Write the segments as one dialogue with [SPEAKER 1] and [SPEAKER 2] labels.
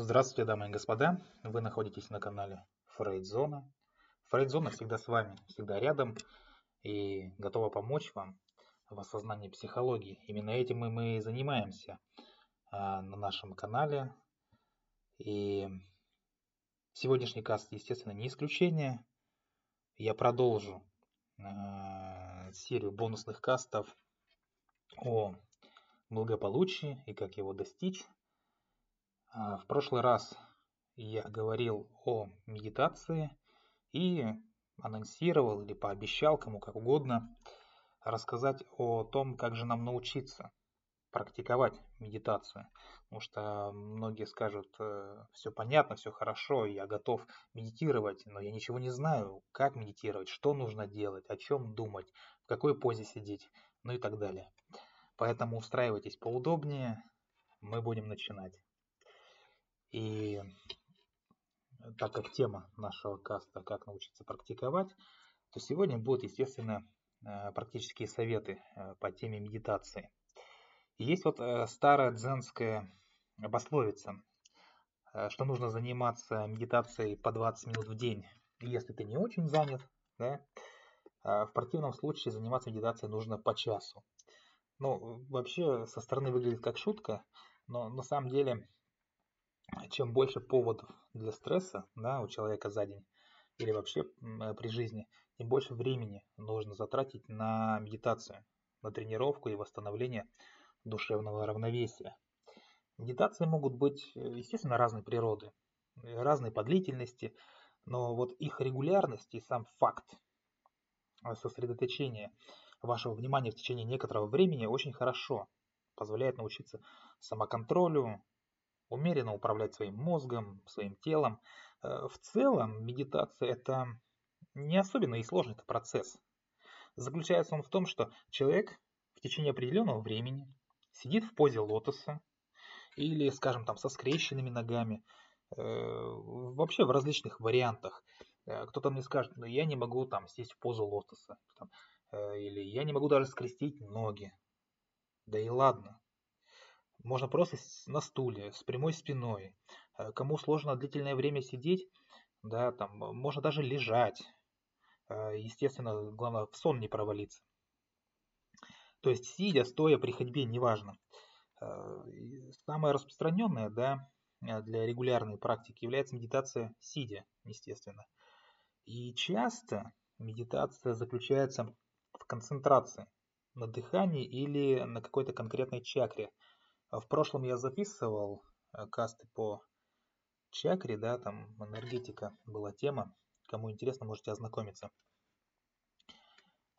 [SPEAKER 1] Здравствуйте, дамы и господа! Вы находитесь на канале Фрейдзона. Фрейдзона всегда с вами, всегда рядом и готова помочь вам в осознании психологии. Именно этим мы, мы и занимаемся а, на нашем канале. И сегодняшний каст, естественно, не исключение. Я продолжу а, серию бонусных кастов о благополучии и как его достичь. А, в прошлый раз я говорил о медитации и анонсировал или пообещал, кому как угодно, рассказать о том, как же нам научиться практиковать медитацию. Потому что многие скажут, э, все понятно, все хорошо, я готов медитировать, но я ничего не знаю, как медитировать, что нужно делать, о чем думать, в какой позе сидеть, ну и так далее. Поэтому устраивайтесь поудобнее, мы будем начинать. И так как тема нашего каста «Как научиться практиковать», то сегодня будут, естественно, э, практические советы э, по теме медитации. И есть вот э, старая дзенская пословица, что нужно заниматься медитацией по 20 минут в день, если ты не очень занят, да? А в противном случае заниматься медитацией нужно по часу. Ну, вообще со стороны выглядит как шутка, но на самом деле чем больше поводов для стресса да, у человека за день или вообще при жизни, тем больше времени нужно затратить на медитацию, на тренировку и восстановление душевного равновесия. Медитации могут быть, естественно, разной природы, разной по длительности, но вот их регулярность и сам факт сосредоточения вашего внимания в течение некоторого времени очень хорошо позволяет научиться самоконтролю, умеренно управлять своим мозгом, своим телом. Э, в целом медитация это не особенно и сложный это процесс. Заключается он в том, что человек в течение определенного времени сидит в позе лотоса или, скажем, там со скрещенными ногами, э, вообще в различных вариантах. Э, кто-то мне скажет, ну я не могу там сесть в позу лотоса, или я не могу даже скрестить ноги. Да и ладно, можно просто на стуле, с прямой спиной. Э, кому сложно длительное время сидеть, да, там, можно даже лежать. Э, естественно, главное в сон не провалиться. То есть сидя, стоя, при ходьбе, неважно. Э, самое распространенное, да, для регулярной практики является медитация сидя, естественно. И часто медитация заключается в концентрации на дыхании или на какой-то конкретной чакре – в прошлом я записывал э, касты по чакре, да, там энергетика была тема. Кому интересно, можете ознакомиться.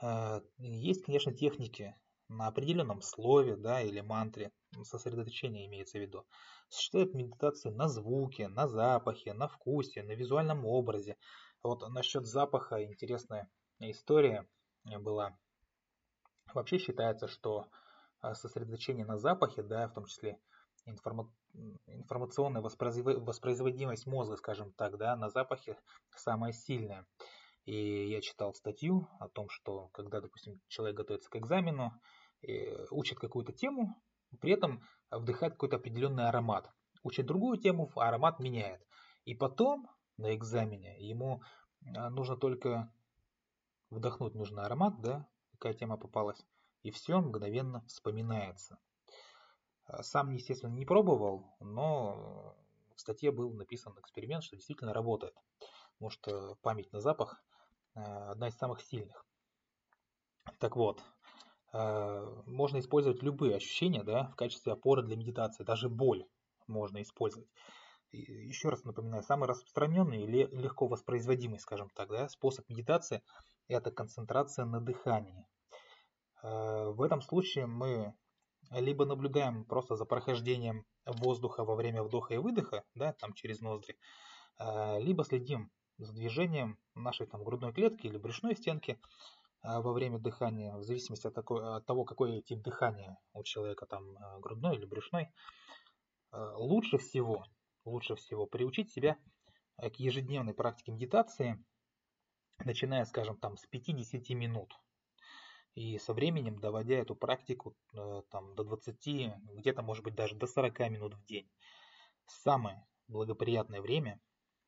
[SPEAKER 1] Э, есть, конечно, техники на определенном слове, да, или мантре, сосредоточение имеется в виду. Существует медитация на звуке, на запахе, на вкусе, на визуальном образе. Вот насчет запаха интересная история была. Вообще считается, что а, сосредоточение на запахе, да, в том числе информа информационная воспроизводимость мозга, скажем так, да, на запахе самая сильная. И я читал статью о том, что когда, допустим, человек готовится к экзамену, учит какую-то тему, при этом вдыхает какой-то определенный аромат. Учит другую тему, аромат меняет. И потом на экзамене ему а, нужно только вдохнуть нужный аромат, да, какая тема попалась, и все мгновенно вспоминается. А, сам, естественно, не пробовал, но в статье был написан эксперимент, что действительно работает. Потому что память на запах а, одна из самых сильных. Так вот, а, можно использовать любые ощущения да, в качестве опоры для медитации, даже боль можно использовать. еще раз напоминаю, самый распространенный и легко воспроизводимый, скажем так, да, способ медитации – это концентрация на дыхании. Э, в этом случае мы либо наблюдаем просто за прохождением воздуха во время вдоха и выдоха, да, там через ноздри, э, либо следим за движением нашей там грудной клетки или брюшной стенки э, во время дыхания, в зависимости от, такой, от того, какой тип дыхания у человека, там грудной или брюшной. Лучше всего, лучше всего приучить себя к ежедневной практике медитации, начиная, скажем, там с 5-10 минут и со временем доводя эту практику э, там, до 20, где-то может быть даже до 40 минут в день. Самое благоприятное время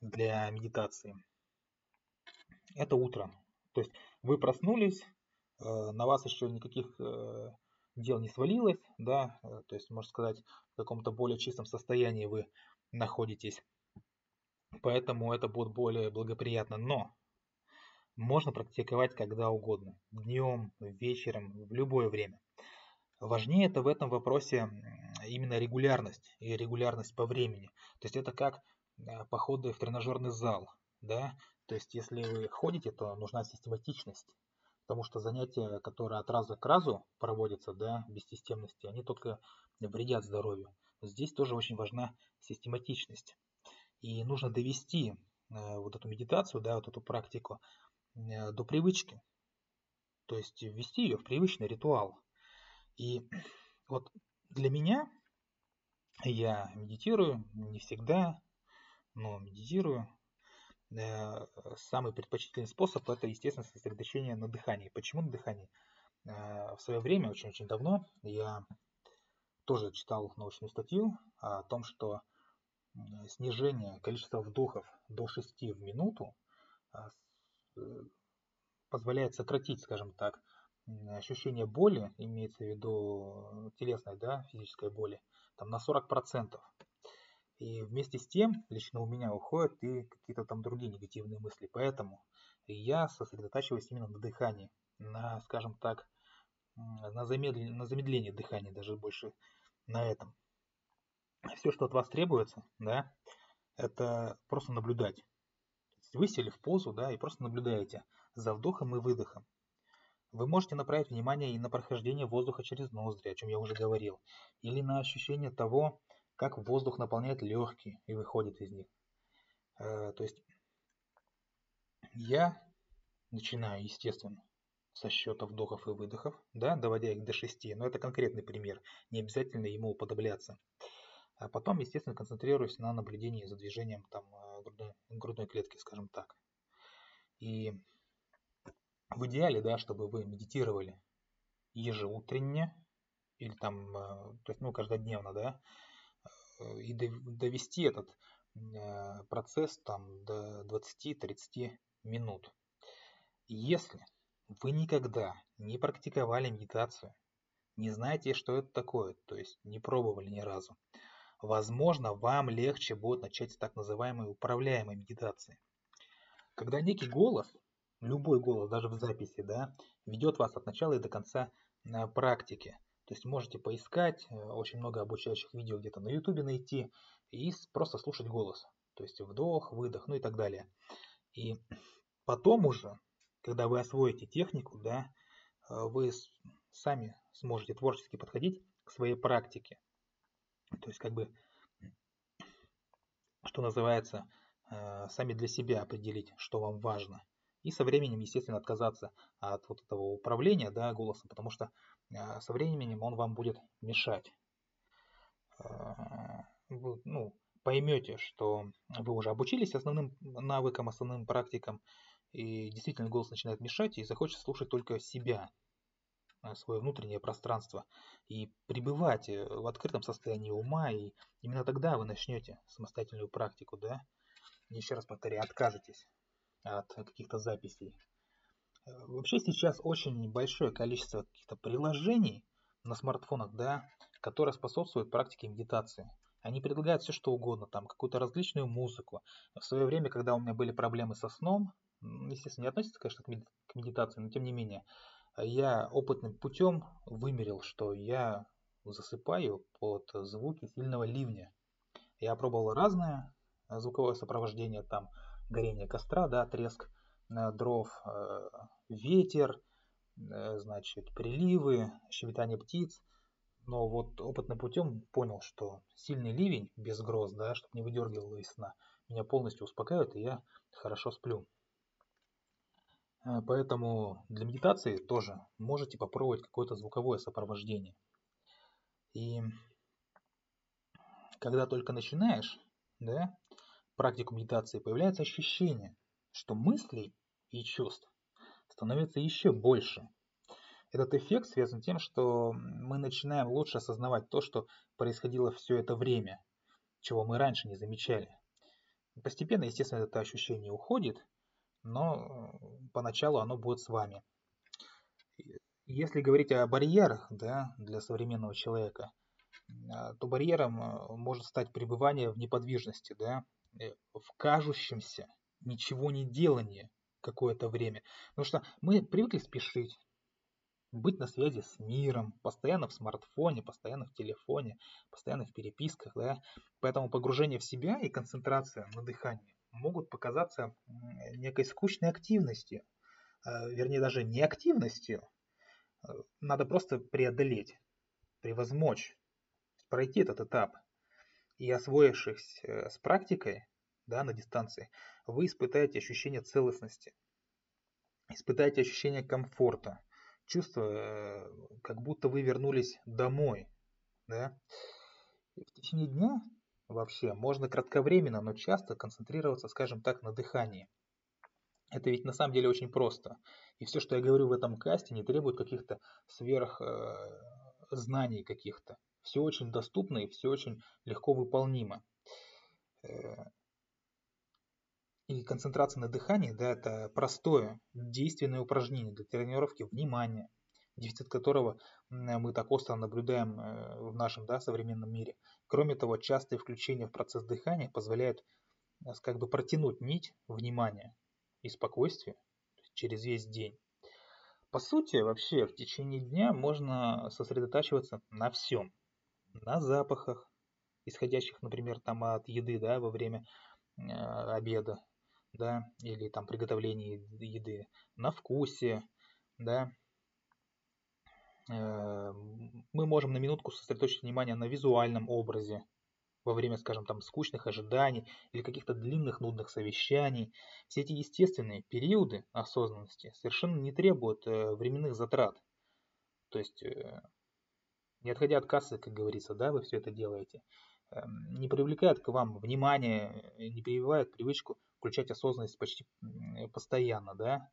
[SPEAKER 1] для медитации – это утро. То есть вы проснулись, э, на вас еще никаких э, дел не свалилось, да, то есть, можно сказать, в каком-то более чистом состоянии вы находитесь. Поэтому это будет более благоприятно. Но можно практиковать когда угодно. Днем, вечером, в любое время. Важнее это в этом вопросе именно регулярность и регулярность по времени. То есть это как э, походы в тренажерный зал. Да? То есть если вы ходите, то нужна систематичность. Потому что занятия, которые от раза к разу проводятся да, без системности, они только вредят здоровью. Здесь тоже очень важна систематичность. И нужно довести э, вот эту медитацию, да, вот эту практику до привычки. То есть ввести ее в привычный ритуал. И вот для меня я медитирую не всегда, но медитирую. Э, самый предпочтительный способ это, естественно, сосредоточение на дыхании. Почему на дыхании? В свое время, очень-очень давно, я тоже читал научную статью о том, что снижение количества вдохов до 6 в минуту э, позволяет сократить, скажем так, ощущение боли, имеется в виду телесной, да, физической боли, там на 40%. И вместе с тем лично у меня уходят и какие-то там другие негативные мысли. Поэтому я сосредотачиваюсь именно на дыхании, на, скажем так, на, замедлении, на замедлении дыхания, даже больше на этом все, что от вас требуется, да, это просто наблюдать. Вы сели в позу, да, и просто наблюдаете за вдохом и выдохом. Вы можете направить внимание и на прохождение воздуха через ноздри, о чем я уже говорил, или на ощущение того, как воздух наполняет легкие и выходит из них. Э, то есть я начинаю, естественно, со счета вдохов и выдохов, да, доводя их до 6, но это конкретный пример, не обязательно ему уподобляться. А потом, естественно, концентрируюсь на наблюдении за движением там, э, грудной, грудной клетки, скажем так. И в идеале, да, чтобы вы медитировали ежеутренне, или там, э, то есть, ну, каждодневно, да, э, и довести этот процесс там до 20-30 минут. Если вы никогда не практиковали медитацию, не знаете, что это такое, то есть не пробовали ни разу, возможно, вам легче будет начать с так называемой управляемой медитации. Когда некий голос, любой голос, даже в записи, да, ведет вас от начала и до конца на практике. То есть можете поискать, э, очень много обучающих видео где-то на ютубе найти и просто слушать голос. То есть вдох, выдох, ну и так далее. И потом уже, когда вы освоите технику, да, э, вы сами сможете творчески подходить к своей практике. То есть как бы, что называется, э, сами для себя определить, что вам важно. И со временем, естественно, отказаться от вот этого управления да, голосом, потому что э, со временем он вам будет мешать. Э, вы, ну, поймете, что вы уже обучились основным навыкам, основным практикам, и действительно голос начинает мешать, и захочется слушать только себя, свое внутреннее пространство и пребывать э, в открытом состоянии ума, и именно тогда вы начнете самостоятельную практику, да, еще раз повторяю, откажетесь от каких-то записей. Э, вообще сейчас очень большое количество каких-то приложений на смартфонах, да, которые способствуют практике медитации. Они предлагают все что угодно, там какую-то различную музыку. В свое время, когда у меня были проблемы со сном, естественно, не относится, конечно, к медитации, но тем не менее, я опытным путем вымерил, что я засыпаю под звуки сильного ливня. Я пробовал разное звуковое сопровождение, там горение костра, да, треск дров, э, ветер, э, значит, приливы, щебетание птиц. Но вот опытным путем понял, что сильный ливень без гроз, да, чтобы не выдергивало из сна, меня полностью успокаивает, и я хорошо сплю. Э, поэтому для медитации тоже можете попробовать какое-то звуковое сопровождение. И когда только начинаешь да, практику медитации, появляется ощущение, что мыслей и чувств становится еще больше. Этот эффект связан с тем, что мы начинаем лучше осознавать то, что происходило все это время. чего мы раньше не замечали. Постепенно, естественно, это ощущение уходит, но поначалу оно будет с вами. Если говорить о барьерах да, для современного человека, а, то барьером а, может стать пребывание в неподвижности, да, э, в кажущемся ничего не делании какое-то время. Потому что мы привыкли спешить, быть на связи с миром, постоянно в смартфоне, постоянно в телефоне, постоянно в переписках, да. Поэтому погружение в себя и концентрация на дыхании могут показаться некой скучной активностью, а, вернее даже не активностью, надо просто преодолеть, превозмочь, пройти этот этап. И освоившись э, с практикой да, на дистанции, вы испытаете ощущение целостности, испытаете ощущение комфорта, чувство, э, как будто вы вернулись домой. Да? И в течение дня вообще можно кратковременно, но часто концентрироваться, скажем так, на дыхании. Это ведь на самом деле очень просто. И все, что я говорю в этом касте, не требует каких-то сверх э, знаний каких-то. Все очень доступно и все очень легко выполнимо. Э, и концентрация на дыхании, да, это простое, действенное упражнение для тренировки внимания, дефицит которого мы так остро наблюдаем э, в нашем да, современном мире. Кроме того, частое включение в процесс дыхания позволяет как бы протянуть нить внимания и спокойствия через весь день. По сути, вообще в течение дня можно сосредотачиваться на всем. На запахах, исходящих, например, там от еды, да, во время э, обеда, да, или там приготовления еды, на вкусе, да. Э, мы можем на минутку сосредоточить внимание на визуальном образе, во время, скажем, там скучных ожиданий или каких-то длинных нудных совещаний. Все эти естественные периоды осознанности совершенно не требуют э, временных затрат. То есть, э, не отходя от кассы, как говорится, да, вы все это делаете, э, не привлекает к вам внимание, э, не прививает привычку включать осознанность почти постоянно, да.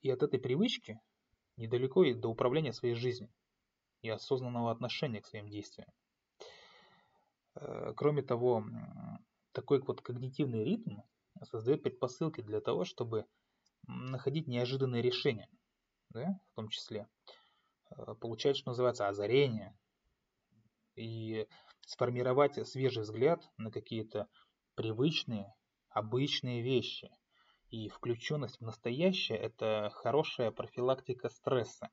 [SPEAKER 1] И от этой привычки недалеко и до управления своей жизнью и осознанного отношения к своим действиям. Э, кроме того, такой вот когнитивный ритм создает предпосылки для того, чтобы находить неожиданные решения, да, в том числе. Э, получать, что называется, озарение и сформировать свежий взгляд на какие-то привычные, обычные вещи. И включенность в настоящее – это хорошая профилактика стресса.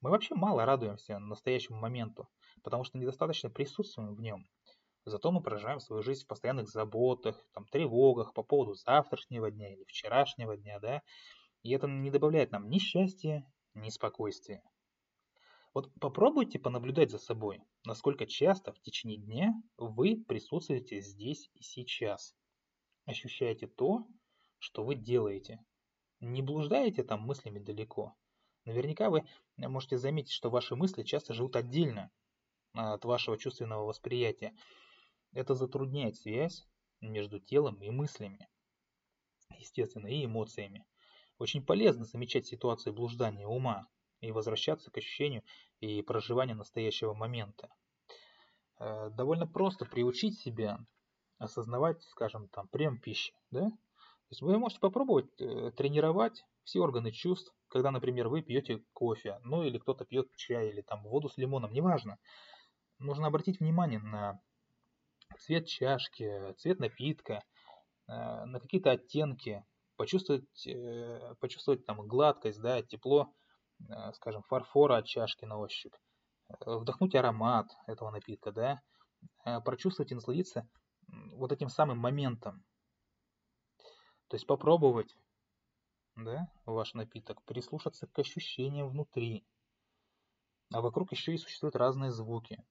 [SPEAKER 1] Мы вообще мало радуемся настоящему моменту, потому что недостаточно присутствуем в нем. Зато мы проживаем свою жизнь в постоянных заботах, там, тревогах по поводу завтрашнего дня или вчерашнего дня, да, и это не добавляет нам ни счастья, ни спокойствия. Вот попробуйте понаблюдать за собой, насколько часто в течение дня вы присутствуете здесь и сейчас. Ощущаете то, что вы делаете. Не блуждаете там мыслями далеко. Наверняка вы можете заметить, что ваши мысли часто живут отдельно от вашего чувственного восприятия. Это затрудняет связь между телом и мыслями, естественно, и эмоциями. Очень полезно замечать ситуации блуждания ума и возвращаться к ощущению и проживанию настоящего момента. Э, довольно просто приучить себя осознавать, скажем, там, прием пищи, да? То есть вы можете попробовать э, тренировать все органы чувств, когда, например, вы пьете кофе, ну или кто-то пьет чай или там воду с лимоном, неважно. Нужно обратить внимание на цвет чашки, цвет напитка, э, на какие-то оттенки, почувствовать, э, почувствовать там гладкость, да, тепло, скажем, фарфора от чашки на ощупь, вдохнуть аромат этого напитка, да, прочувствовать и насладиться вот этим самым моментом. То есть попробовать, да, ваш напиток, прислушаться к ощущениям внутри. А вокруг еще и существуют разные звуки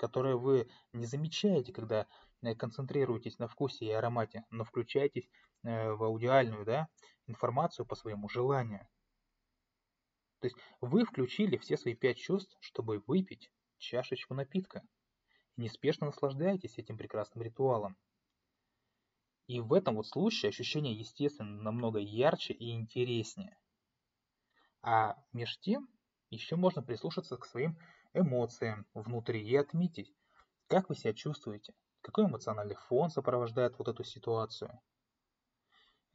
[SPEAKER 1] которые вы не замечаете, когда э, концентрируетесь на вкусе и аромате, но включаетесь э, в аудиальную да, информацию по своему желанию. То есть вы включили все свои пять чувств, чтобы выпить чашечку напитка. И неспешно наслаждаетесь этим прекрасным ритуалом. И в этом вот случае ощущение, естественно, намного ярче и интереснее. А между тем еще можно прислушаться к своим эмоциям внутри и отметить, как вы себя чувствуете, какой эмоциональный фон сопровождает вот эту ситуацию.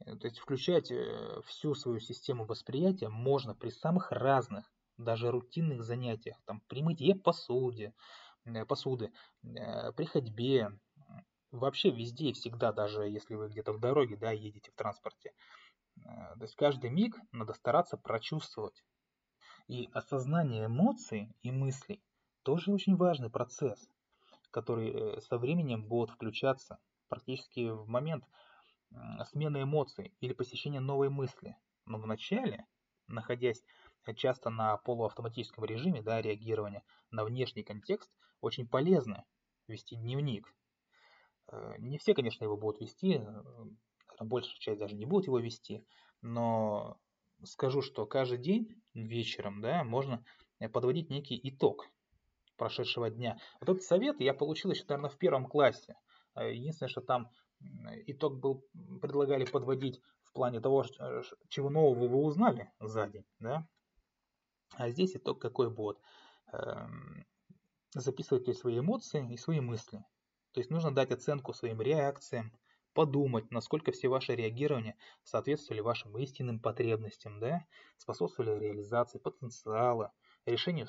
[SPEAKER 1] Э, то есть включать э, всю свою систему восприятия можно при самых разных, даже рутинных занятиях, там, при мытье посуде, э, посуды, при ходьбе, вообще везде и всегда, даже если вы где-то в дороге, да, едете в транспорте. То есть каждый миг надо стараться прочувствовать. И осознание эмоций и мыслей тоже очень важный процесс, который со временем будет включаться практически в момент смены эмоций или посещения новой мысли. Но вначале, находясь часто на полуавтоматическом режиме да, реагирования на внешний контекст, очень полезно вести дневник. Э, не все, конечно, его будут вести, э, большая часть даже не будут его вести, но скажу, что каждый день вечером да, можно подводить некий итог прошедшего дня. Вот этот совет я получил еще, наверное, в первом классе. Э, единственное, что там итог был, предлагали подводить в плане того, чего нового вы узнали за день, да? А здесь итог какой будет? Эм, записывайте свои эмоции и свои мысли. То есть нужно дать оценку своим реакциям, подумать, насколько все ваши реагирования соответствовали вашим истинным потребностям, да, способствовали реализации потенциала, решению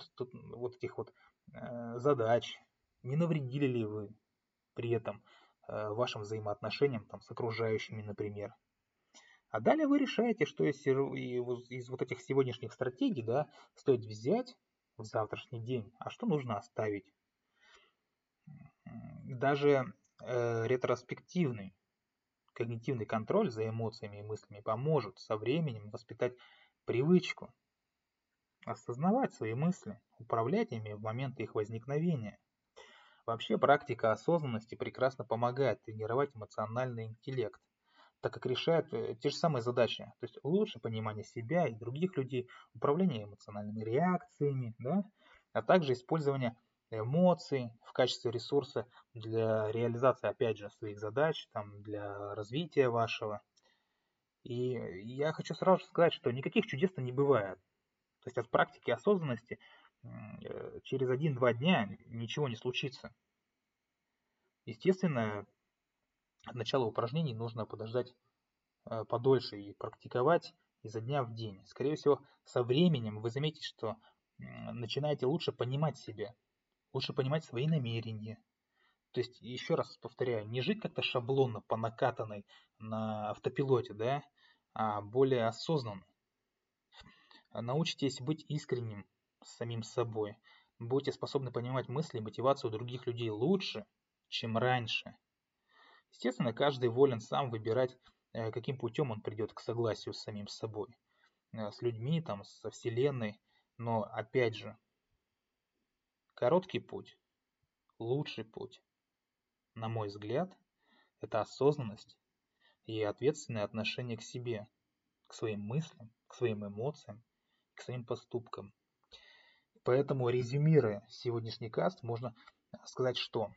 [SPEAKER 1] вот этих вот э, задач, не навредили ли вы при этом, Э, вашим взаимоотношениям там, с окружающими, например. А далее вы решаете, что из, из вот этих сегодняшних стратегий да, стоит взять в завтрашний день, а что нужно оставить. Даже э, ретроспективный когнитивный контроль за эмоциями и мыслями поможет со временем воспитать привычку осознавать свои мысли, управлять ими в момент их возникновения. Вообще практика осознанности прекрасно помогает тренировать эмоциональный интеллект, так как решает э, те же самые задачи, то есть лучше понимание себя и других людей, управление эмоциональными реакциями, да, а также использование эмоций в качестве ресурса для реализации, опять же, своих задач, там, для развития вашего. И я хочу сразу сказать, что никаких чудес не бывает. То есть от практики осознанности Э, через один-два дня ничего не случится. Естественно, от начала упражнений нужно подождать э, подольше и практиковать изо дня в день. Скорее всего, со временем вы заметите, что начинаете лучше понимать себя, лучше понимать свои намерения. То есть, еще раз повторяю, не жить как-то шаблонно, по накатанной на автопилоте, да, а более осознанно. Научитесь быть искренним с самим собой. Будьте способны понимать мысли и мотивацию других людей лучше, чем раньше. Естественно, каждый волен сам выбирать, э, каким путем он придет к согласию с самим собой. Э, с людьми, там, со Вселенной. Но, опять же, короткий путь, лучший путь, на мой взгляд, это осознанность и ответственное отношение к себе, к своим мыслям, к своим эмоциям, к своим поступкам. Поэтому, резюмируя сегодняшний каст, можно сказать, что,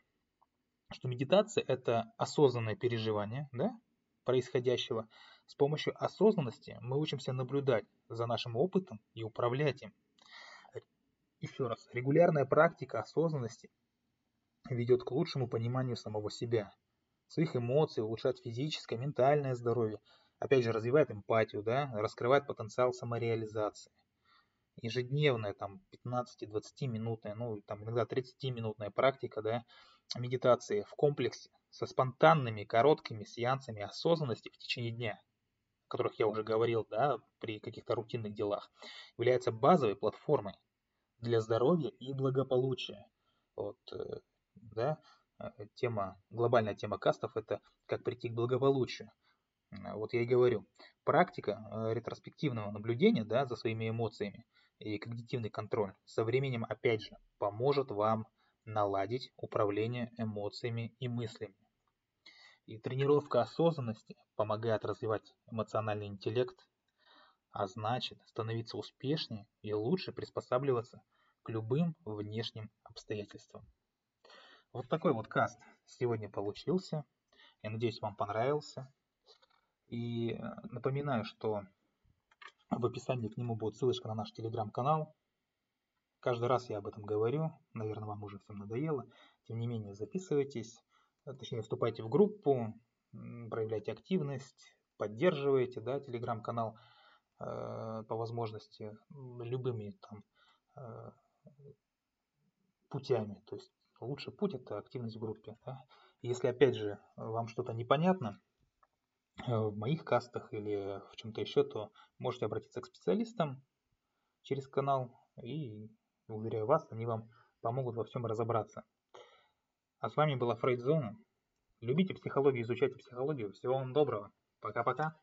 [SPEAKER 1] что медитация – это осознанное переживание да, происходящего. С помощью осознанности мы учимся наблюдать за нашим опытом и управлять им. Еще раз, регулярная практика осознанности ведет к лучшему пониманию самого себя, своих эмоций, улучшает физическое, ментальное здоровье, опять же развивает эмпатию, да, раскрывает потенциал самореализации. Ежедневная, там, 15-20 минутная, ну, там, иногда 30-минутная практика, да, медитации в комплексе со спонтанными, короткими сеансами осознанности в течение дня, о которых я уже говорил, да, при каких-то рутинных делах, является базовой платформой для здоровья и благополучия. Вот, э, да, э, тема, глобальная тема кастов – это как прийти к благополучию. Вот я и говорю, практика э, ретроспективного наблюдения да, за своими эмоциями и когнитивный контроль со временем, опять же, поможет вам наладить управление эмоциями и мыслями. И тренировка осознанности помогает развивать эмоциональный интеллект, а значит становиться успешнее и лучше приспосабливаться к любым внешним обстоятельствам. Вот такой вот каст сегодня получился. Я надеюсь, вам понравился. И э, напоминаю, что в описании к нему будет ссылочка на наш телеграм-канал. Каждый раз я об этом говорю, наверное, вам уже всем надоело. Тем не менее, записывайтесь, э, точнее, вступайте в группу, проявляйте активность, поддерживайте, да, телеграм-канал по возможности любыми там э, путями. То есть лучший путь это активность в группе. Да? Если опять же вам что-то непонятно э, в моих кастах или в чем-то еще, то можете обратиться к специалистам через канал и уверяю вас, они вам помогут во всем разобраться. А с вами была Фрейдзона. Любите психологию, изучайте психологию. Всего вам доброго. Пока-пока.